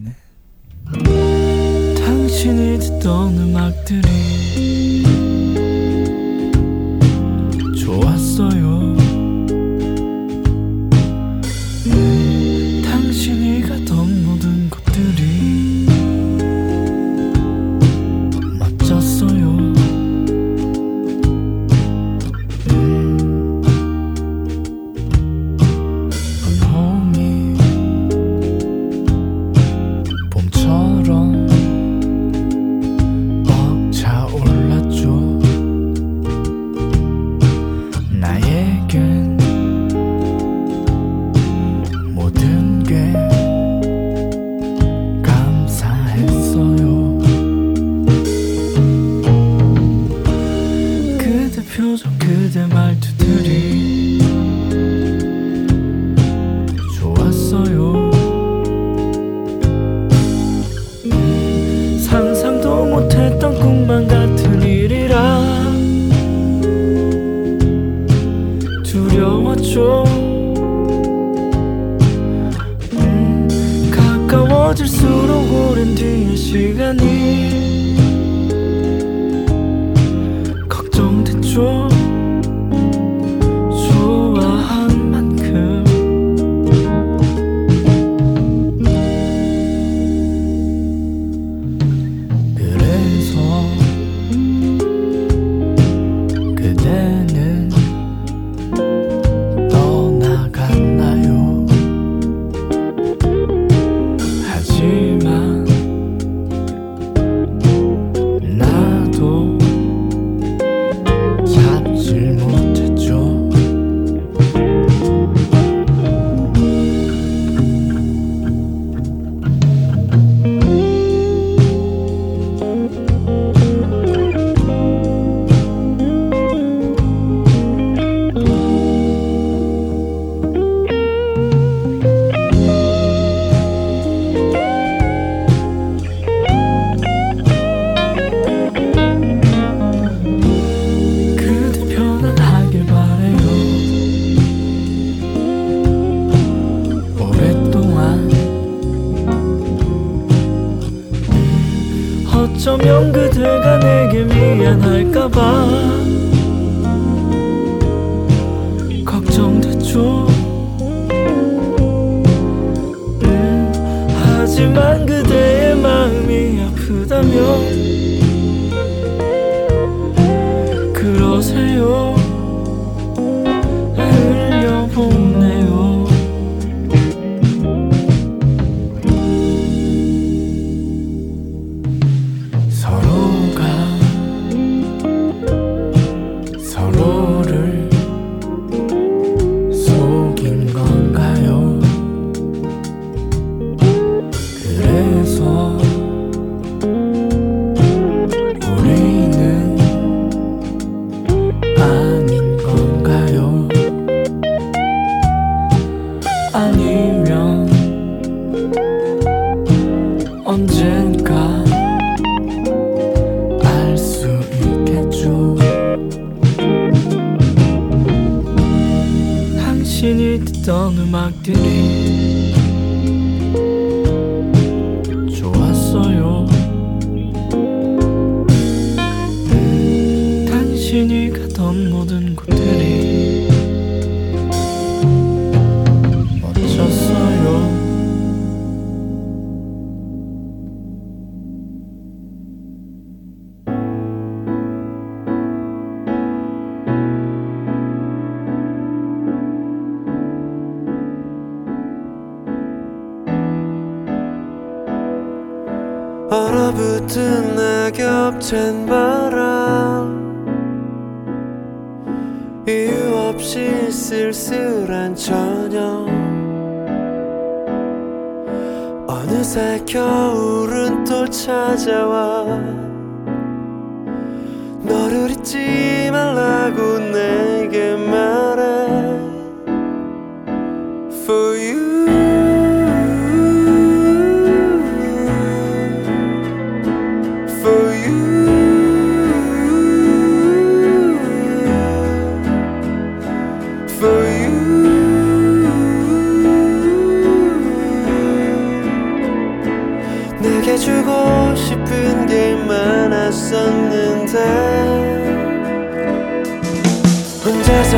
네. 당신이 듣던 음악들이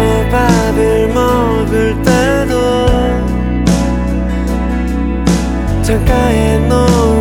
같이 밥을 먹을 때도 창가에 놓은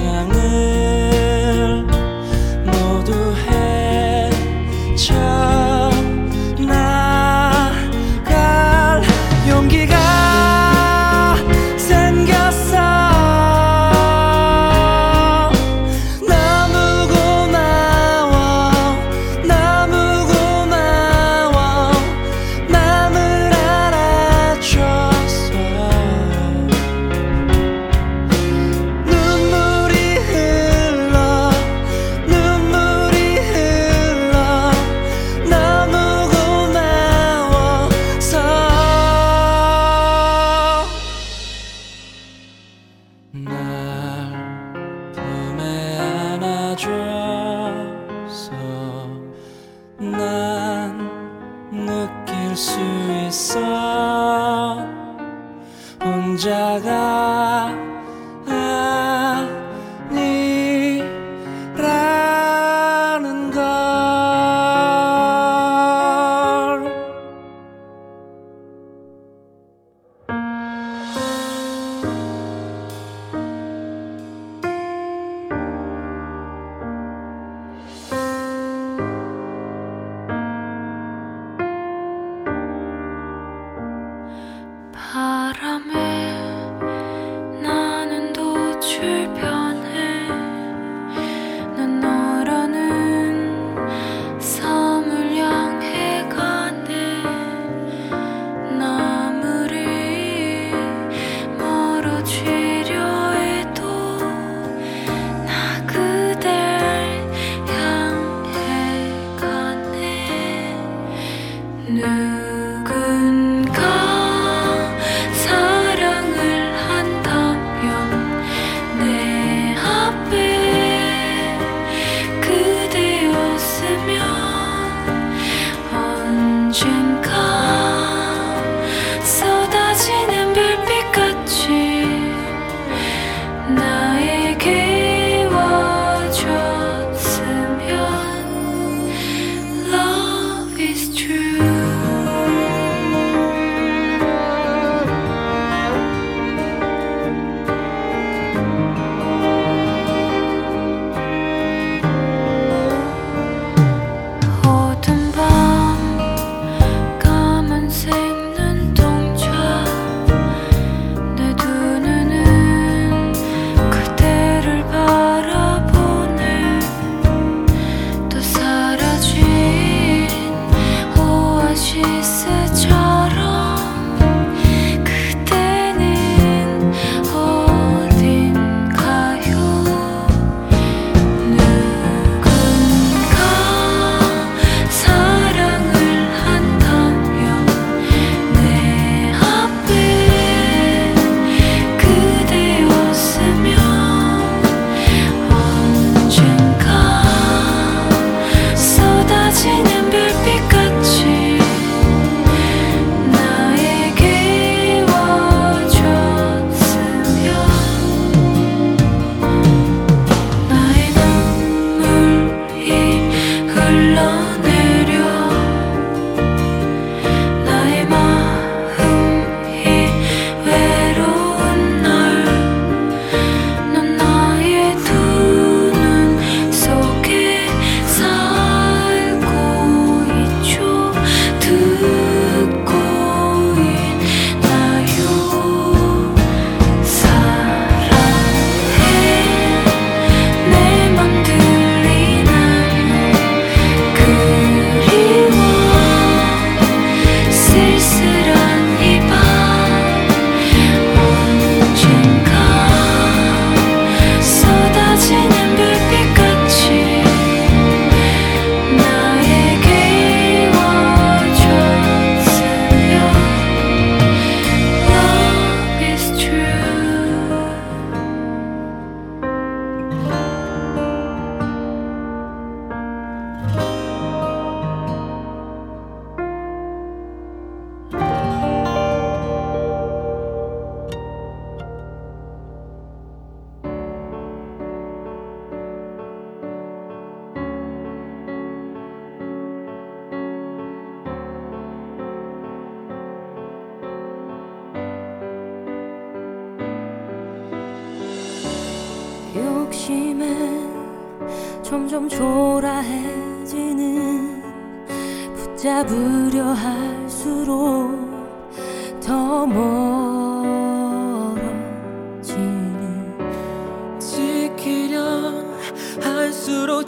sangat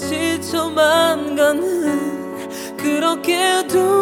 지쳐만 가는 그렇게도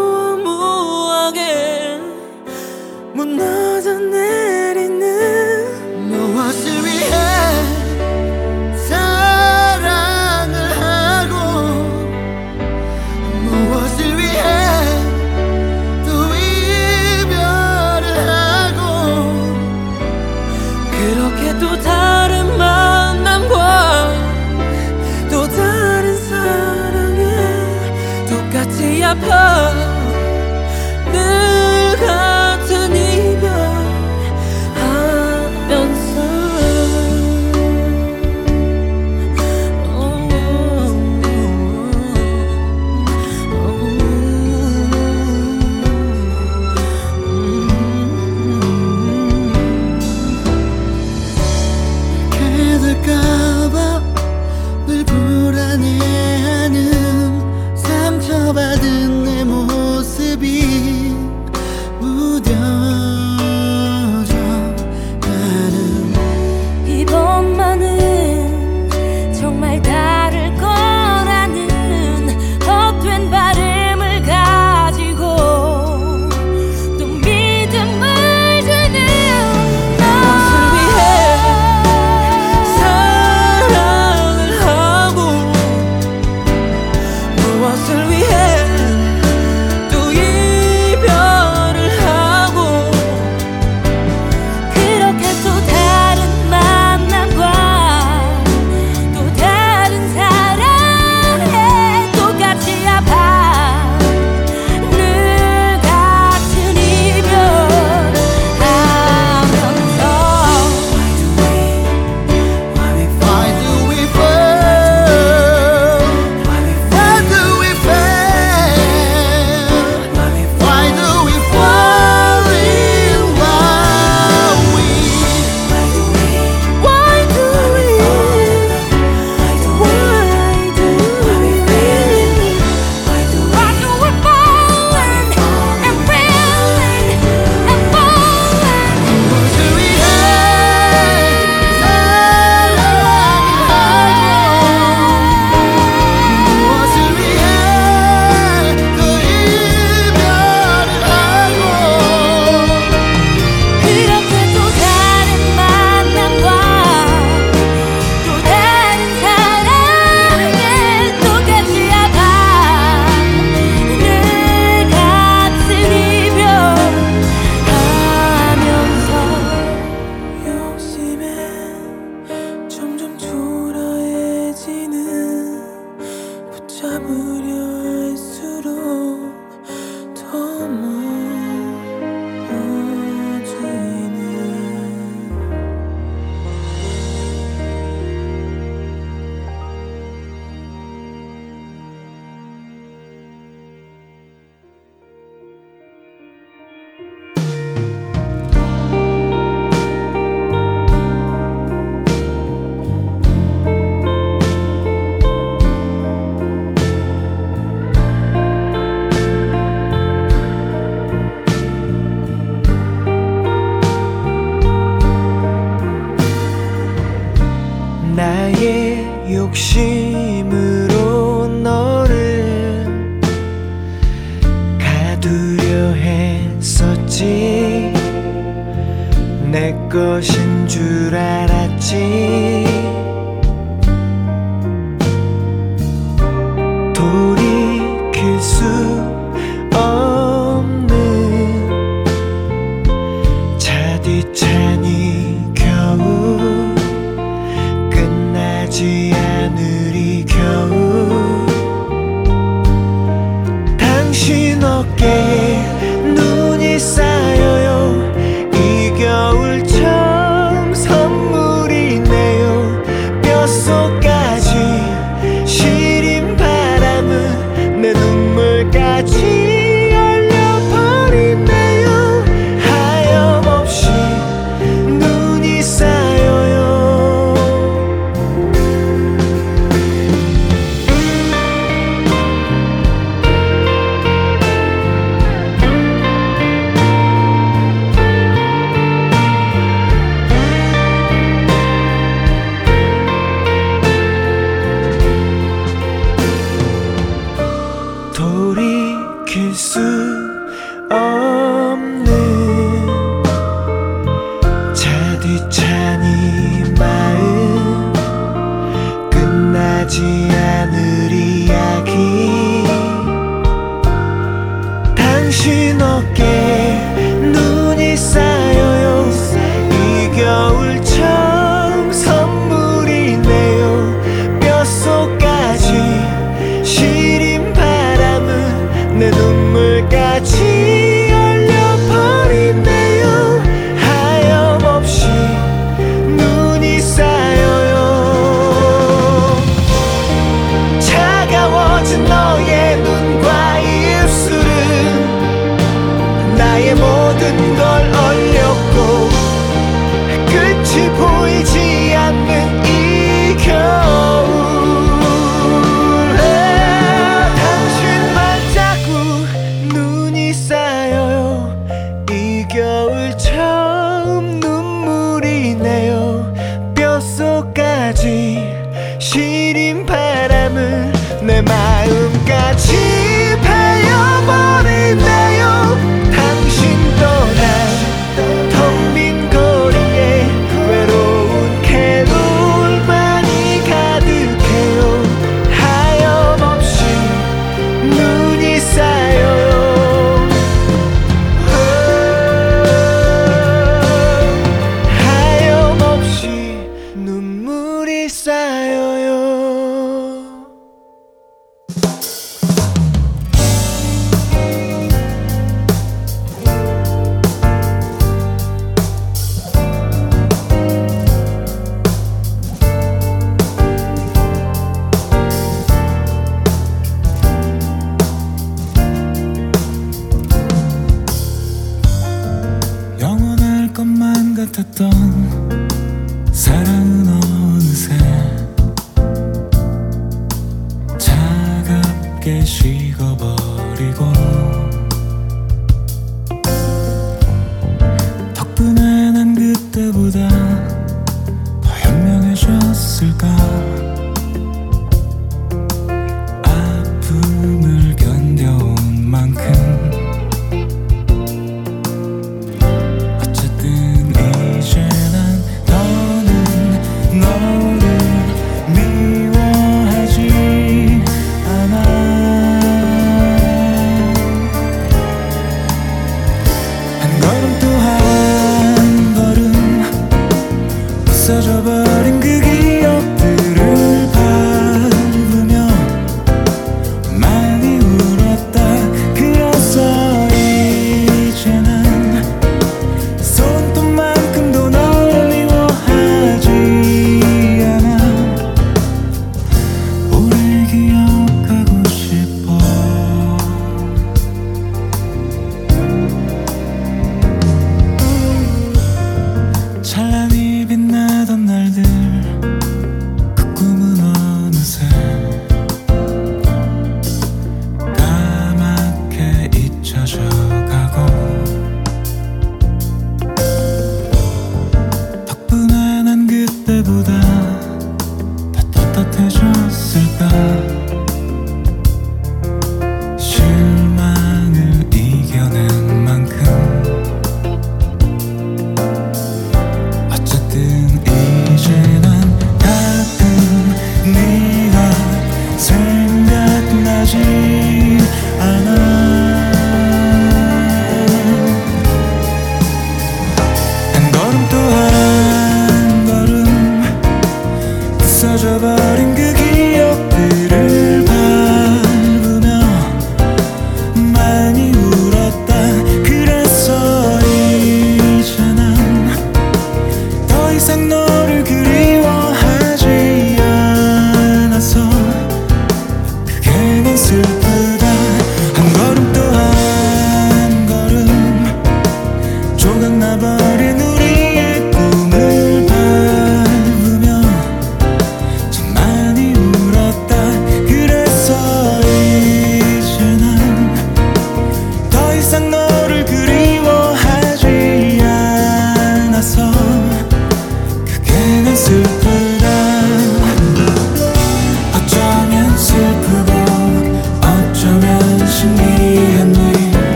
돌이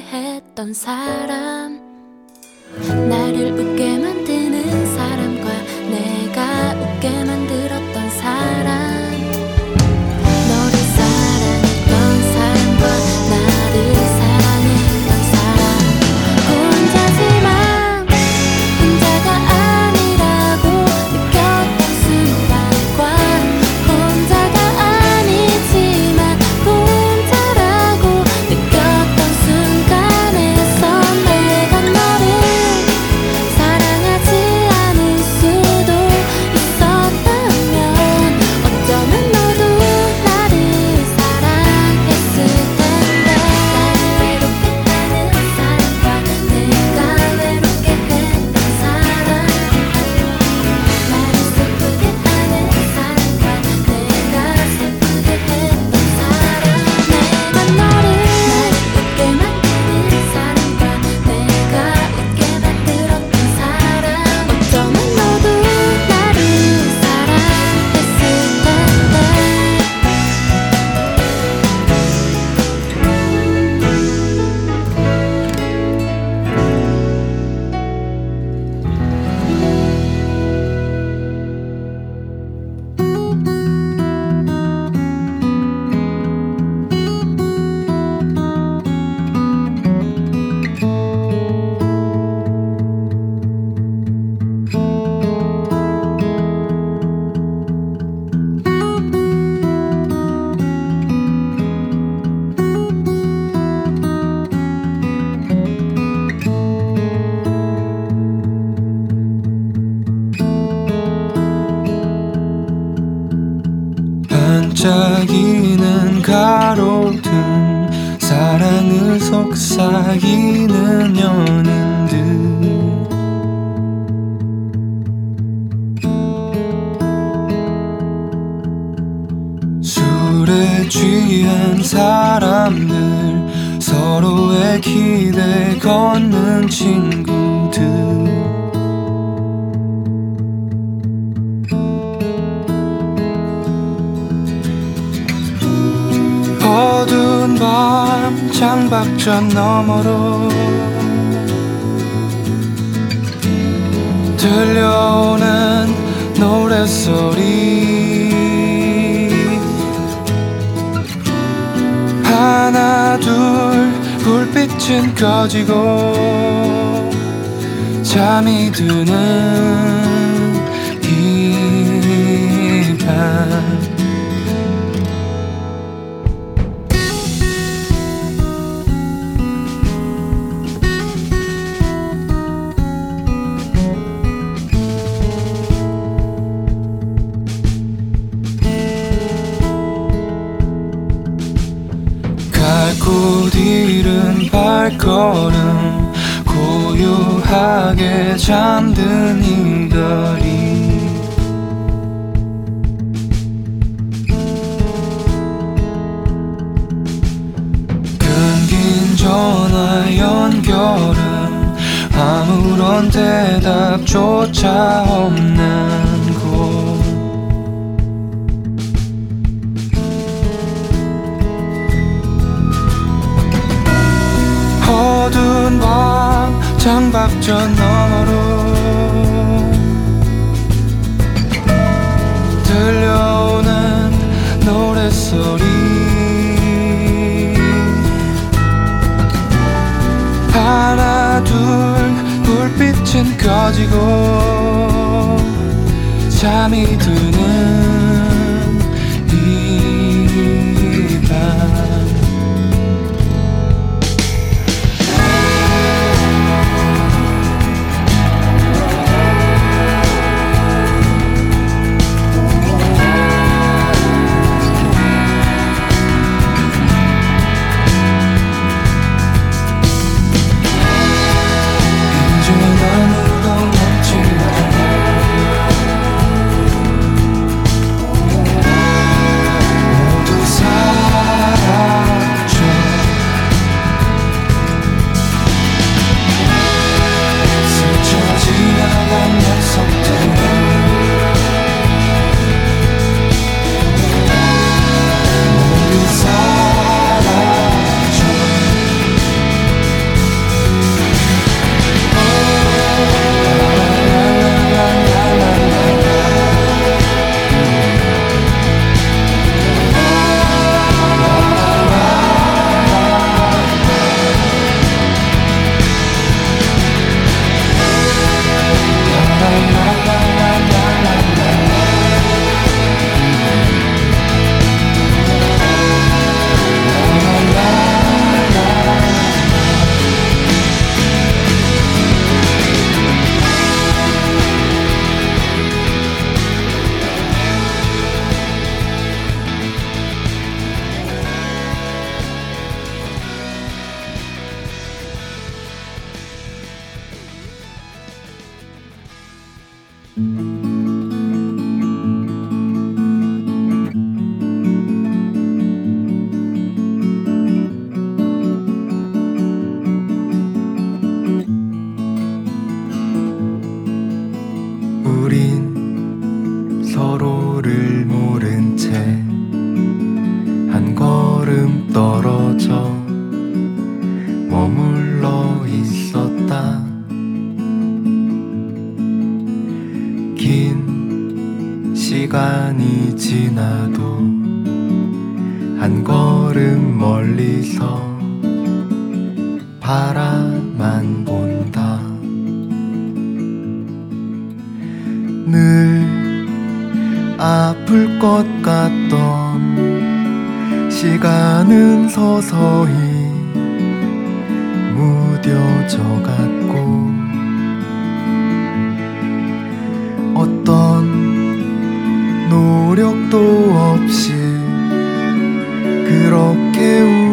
했던 사람. 나를 웃게 긴 시간이 지나도 한 걸음 멀리서 바라만 본다. 늘 아플 것 같던 시간은 서서히 무뎌져 갔다. 어떤 노력도 없이 그렇게 우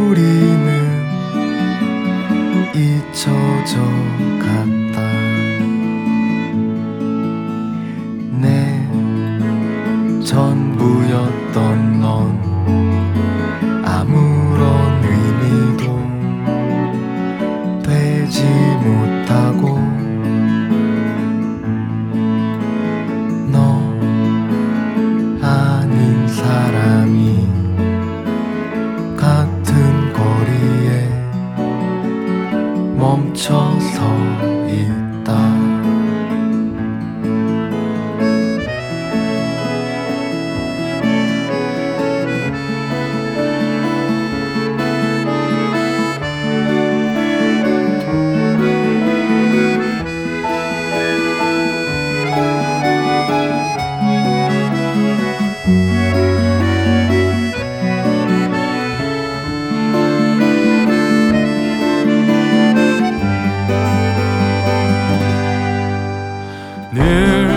늘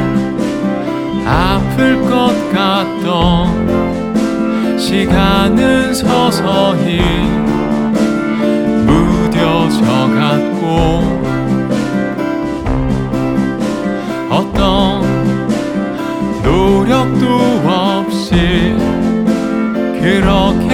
아플 것 같던 시간은 서서히 무뎌져 갔고 어떤 노력도 없이 그렇게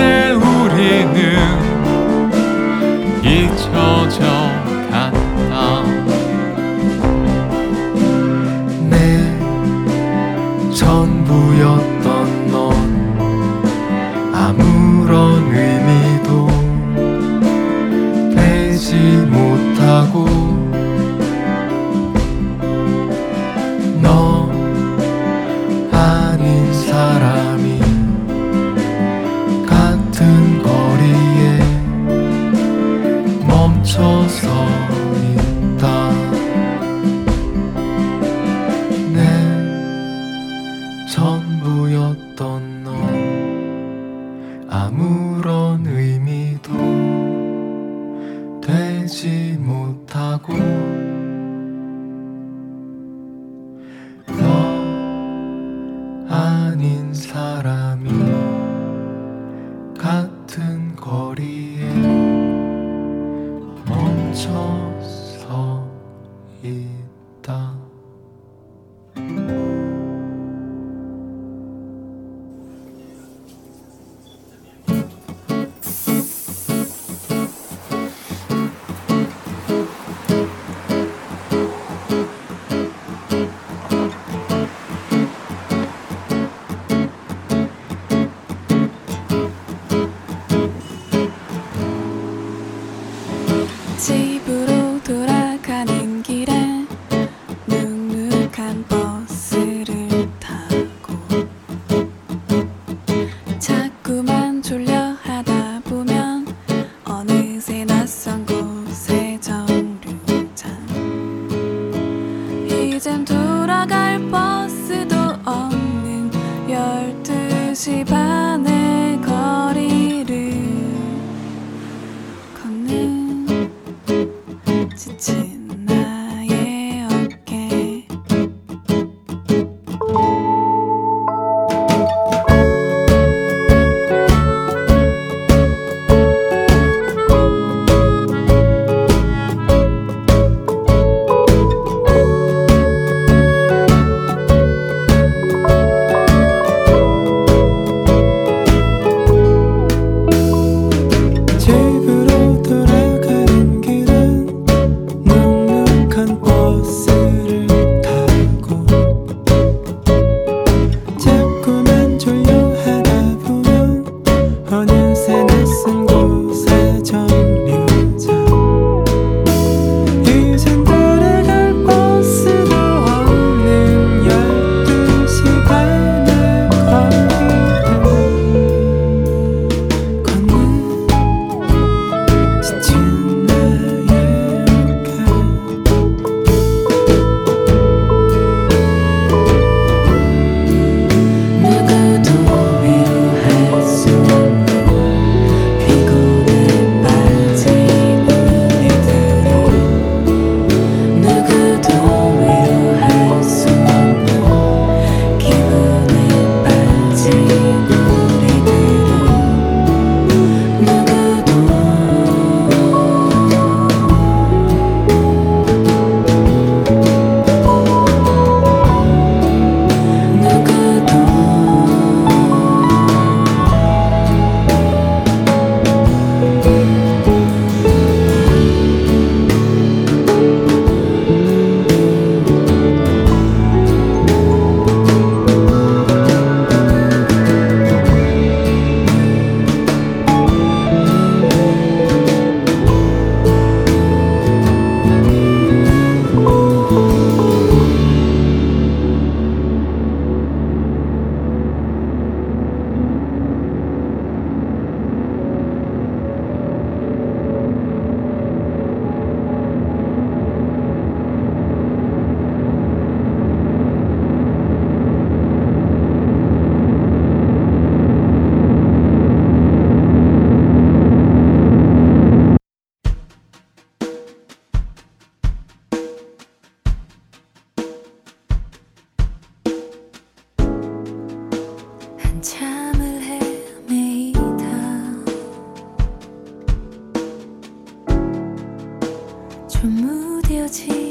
좀 무뎌지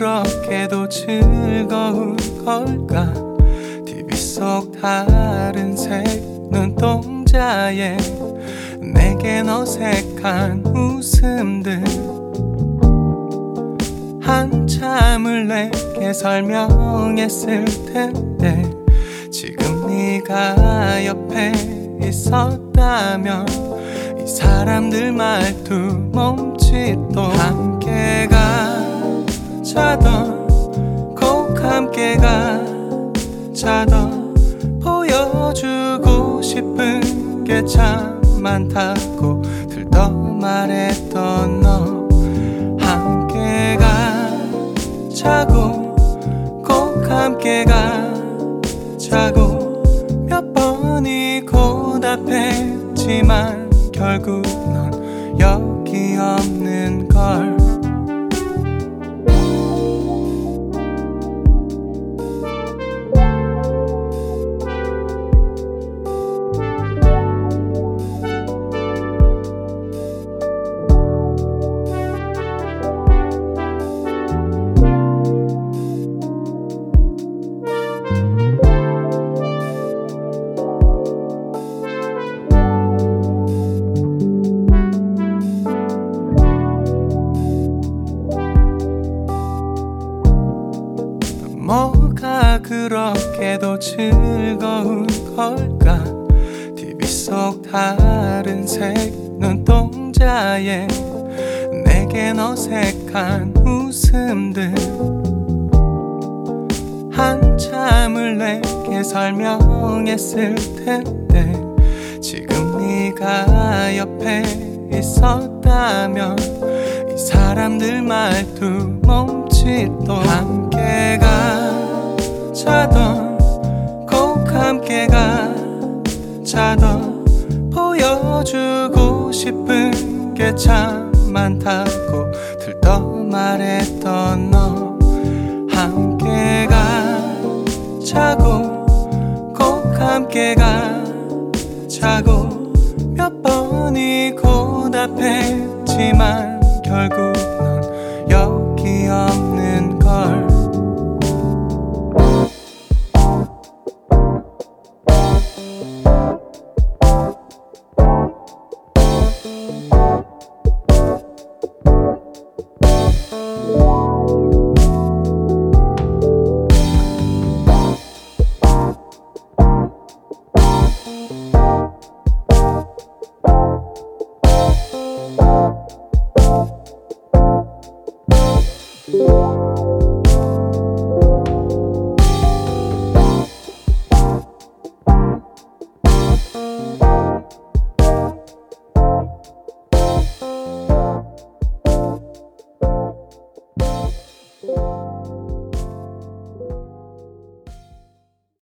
그렇게도 즐거운 걸까? TV 속 다른 색 눈동자에 내겐 어색한 웃음들. 한참을 내게 설명했을 텐데 지금 네가 옆에 있었다면 이 사람들 말투 몸짓도 함께 가 자던 꼭 함께 가자던 보여주고 싶은 게 참 많다고 들떠 말했던 너. 함께 가자고 꼭 함께 가자고. 몇 번이 고 답했지만 결국 걸까 TV 속 다른 색 눈동자에 내겐 어색한 웃음들. 한참을 내게 설명했을 텐데 지금 네가 옆에 있었다면 이 사람들 말투 몸짓도 함께 가자던 꼭 함께 가 자던 보여주고 싶은 게 참 많다고 들떠 말했던 너. 함께 가자고 꼭 함께 가자고 몇 번이 고 답했지만 결국 넌 여기 없